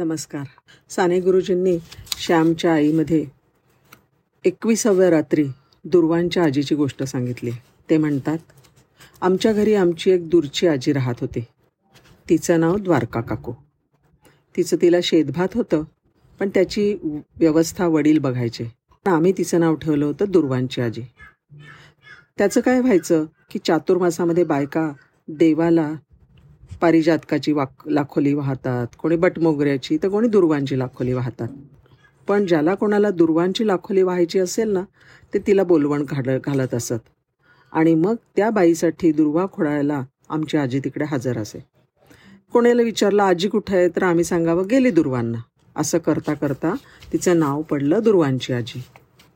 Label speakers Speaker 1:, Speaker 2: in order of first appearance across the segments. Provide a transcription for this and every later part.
Speaker 1: नमस्कार. साने गुरुजींनी श्यामच्या आईमध्ये एकविसाव्या रात्री दुर्वांच्या आजीची गोष्ट सांगितली. ते म्हणतात आमच्या घरी आमची एक दूरची आजी राहत होती. तिचं नाव द्वारका काकू. तिचं तिला शेतभात होतं पण त्याची व्यवस्था वडील बघायचे. आम्ही तिचं नाव ठेवलं होतं दुर्वांची आजी. त्याचं काय व्हायचं की चातुर्मासामध्ये बायका देवाला पारिजातकाची वाक लाखोली वाहतात. कोणी बटमोगऱ्याची तर कोणी दुर्वांची लाखोली वाहतात. पण ज्याला कोणाला दुर्वांची लाखोली व्हायची असेल ना ते तिला बोलवण घाल घालत असत. आणि मग त्या बाईसाठी दुर्वा खोडायला आमची आजी तिकडे हजर असे. कोणाला विचारलं आजी कुठे आहे? तर आम्ही सांगावं गेली दुर्वांना. असं करता करता तिचं नाव पडलं दुर्वांची आजी.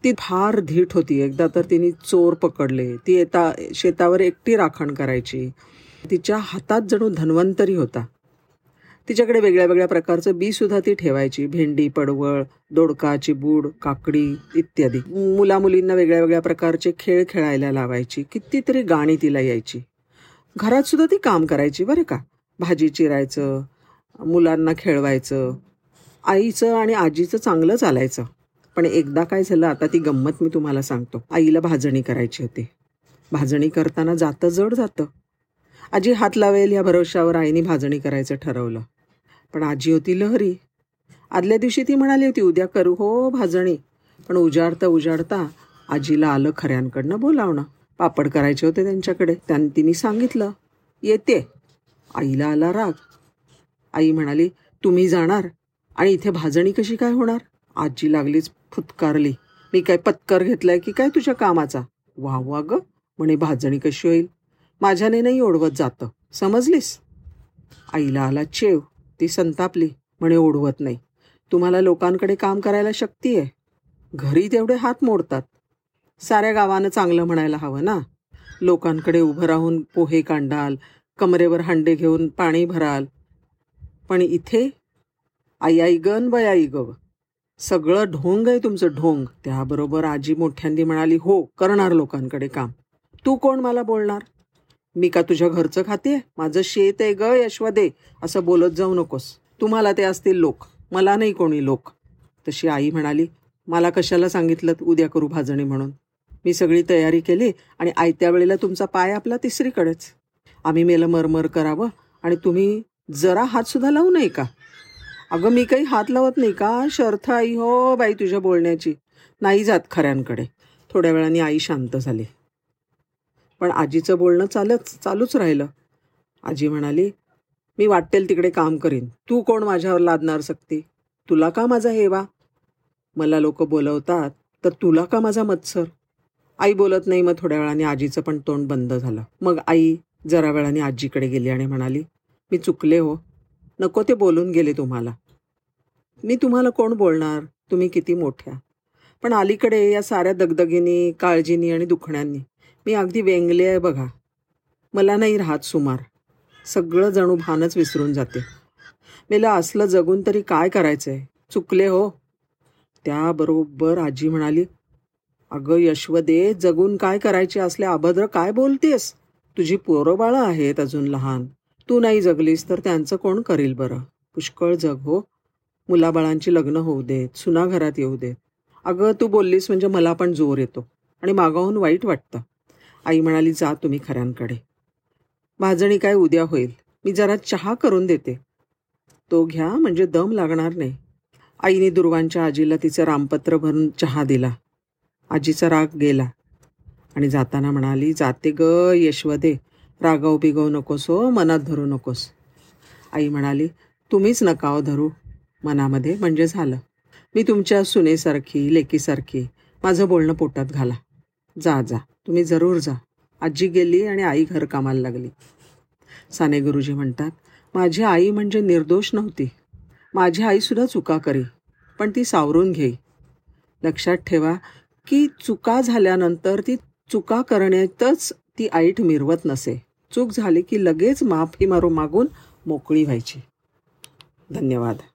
Speaker 1: ती फार धीट होती. एकदा तर तिने चोर पकडले. ती येता शेतावर एकटी राखण करायची. तिच्या हातात जणू धन्वंतरी होता. तिच्याकडे वेगळ्या वेगळ्या प्रकारचं बी सुद्धा ती ठेवायची. भेंडी पडवळ दोडका चिबूड काकडी इत्यादी. मुला मुलींना वेगळ्या वेगळ्या प्रकारचे खेळ खेळायला लावायची. कितीतरी गाणी तिला यायची. घरात सुद्धा ती काम करायची बरं का. भाजी चिरायचं मुलांना खेळवायचं आईचं आणि आजीचं चांगलं चालायचं. पण एकदा काय झालं आता ती गंमत मी तुम्हाला सांगतो. आईला भाजणी करायची होती. भाजणी करताना जातं जड जातं. आजी हात लावेल या भरोशावर आईने भाजणी करायचं ठरवलं. पण आजी होती लहरी. आदल्या दिवशी ती म्हणाली होती उद्या करू हो भाजणी. पण उजाडता उजाडता आजीला आलं खऱ्यांकडनं बोलावणं. पापड करायचे होते त्यांच्याकडे. त्यां तिने सांगितलं येते. आईला आला राग. आई म्हणाली तुम्ही जाणार आणि इथे भाजणी कशी काय होणार? आजी लागलीच फुतकारली. मी काय पत्कर घेतलाय की काय तुझ्या कामाचा? वा वा ग. म्हणे भाजणी कशी होईल? माझ्याने नाही ओढवत जातं. समजलीस? आईला आला चेव. ती संतापली. म्हणे ओढवत नाही. तुम्हाला लोकांकडे काम करायला शक्ती आहे. घरी तेवढे हात मोडतात. साऱ्या गावानं चांगलं म्हणायला हवं ना? लोकांकडे उभं राहून पोहे कांडाल कमरेवर हांडे घेऊन पाणी भराल. पण इथे आई आई गन बय आई ग सगळं ढोंग आहे तुमचं ढोंग. त्याबरोबर आजी मोठ्यांदी म्हणाली हो करणार लोकांकडे काम. तू कोण मला बोलणार? मी का तुझ्या घरचं खाते? माझं शेत आहे ग यशवदे. असं बोलत जाऊ नकोस. तुम्हाला ते असतील लोक. मला नाही कोणी लोक. तशी आई म्हणाली मला कशाला सांगितलं उद्या करू भाजणी म्हणून? मी सगळी तयारी केली आणि आयत्या वेळेला तुमचा पाय आपला तिसरीकडेच. आम्ही मेलं मरमर करावं आणि तुम्ही जरा हात सुद्धा लावू नये का? अगं मी काही हात लावत नाही का? शर्थ आई हो बाई तुझ्या बोलण्याची. नाही जात खऱ्यांकडे. थोड्या वेळाने आई शांत झाली. पण आजीचं बोलणं चालच चालूच राहिलं. आजी म्हणाली मी वाटेल तिकडे काम करीन. तू कोण माझ्यावर लादणार सक्ती? तुला का माझा हेवा? मला लोक बोलवतात तर तुला का माझा मत्सर? आई बोलत नाही मग थोड्या वेळाने आजीचं पण तोंड बंद झालं. मग आई जरा वेळाने आजीकडे गेली आणि म्हणाली मी चुकले हो. नको ते बोलून गेले तुम्हाला. मी तुम्हाला कोण बोलणार? तुम्ही किती मोठ्या. पण अलीकडे या साऱ्या दगदगीनी काळजीनी आणि दुखण्यांनी मी अगदी वेंगले आहे बघा. मला नाही राहत सुमार. सगळं जणू भानच विसरून जाते. मेला असलं जगून तरी काय करायचं आहे चुकले हो. त्याबरोबर आजी म्हणाली अगं यशवदे जगून काय करायचे असले अभद्र काय बोलतेस? तुझी पोरंबाळं आहेत अजून लहान. तू नाही जगलीस तर त्यांचं कोण करील बरं? पुष्कळ जग हो. मुलाबाळांची लग्न होऊ देत सुना घरात येऊ देत. अगं तू बोललीस म्हणजे मला पण जोर येतो आणि मागाहून वाईट वाटतं. आई म्हणाली जा तुम्ही खऱ्यांकडे. भाजणी काय उद्या होईल? मी जरा चहा करून देते. तो घ्या म्हणजे दम लागणार नाही. आईने दुर्वांच्या आजीला तिचं रामपत्र भरून चहा दिला. आजीचा राग गेला आणि जाताना म्हणाली जाते ग यशवदे. रागाव बिगव नकोस हो मनात धरू नकोस. आई म्हणाली तुम्हीच नकाव हो धरू. मनामध्ये म्हणजे झालं. मी तुमच्या सुनेसारखी लेकीसारखी. माझं बोलणं पोटात घाला. जा जा. तुम्ही जरूर जा. आजी गेली आणि आई घर कामाला लागली. साने गुरुजी म्हणतात माझी आई म्हणजे निर्दोष नव्हती. माझी आईसुद्धा चुका करी पण ती सावरून घेई लक्षात ठेवा की चुका झाल्यानंतर ती चुका करण्यातच ती आईट मिरवत नसे. चूक झाली की लगेच माफी मारू मागून मोकळी व्हायची. धन्यवाद.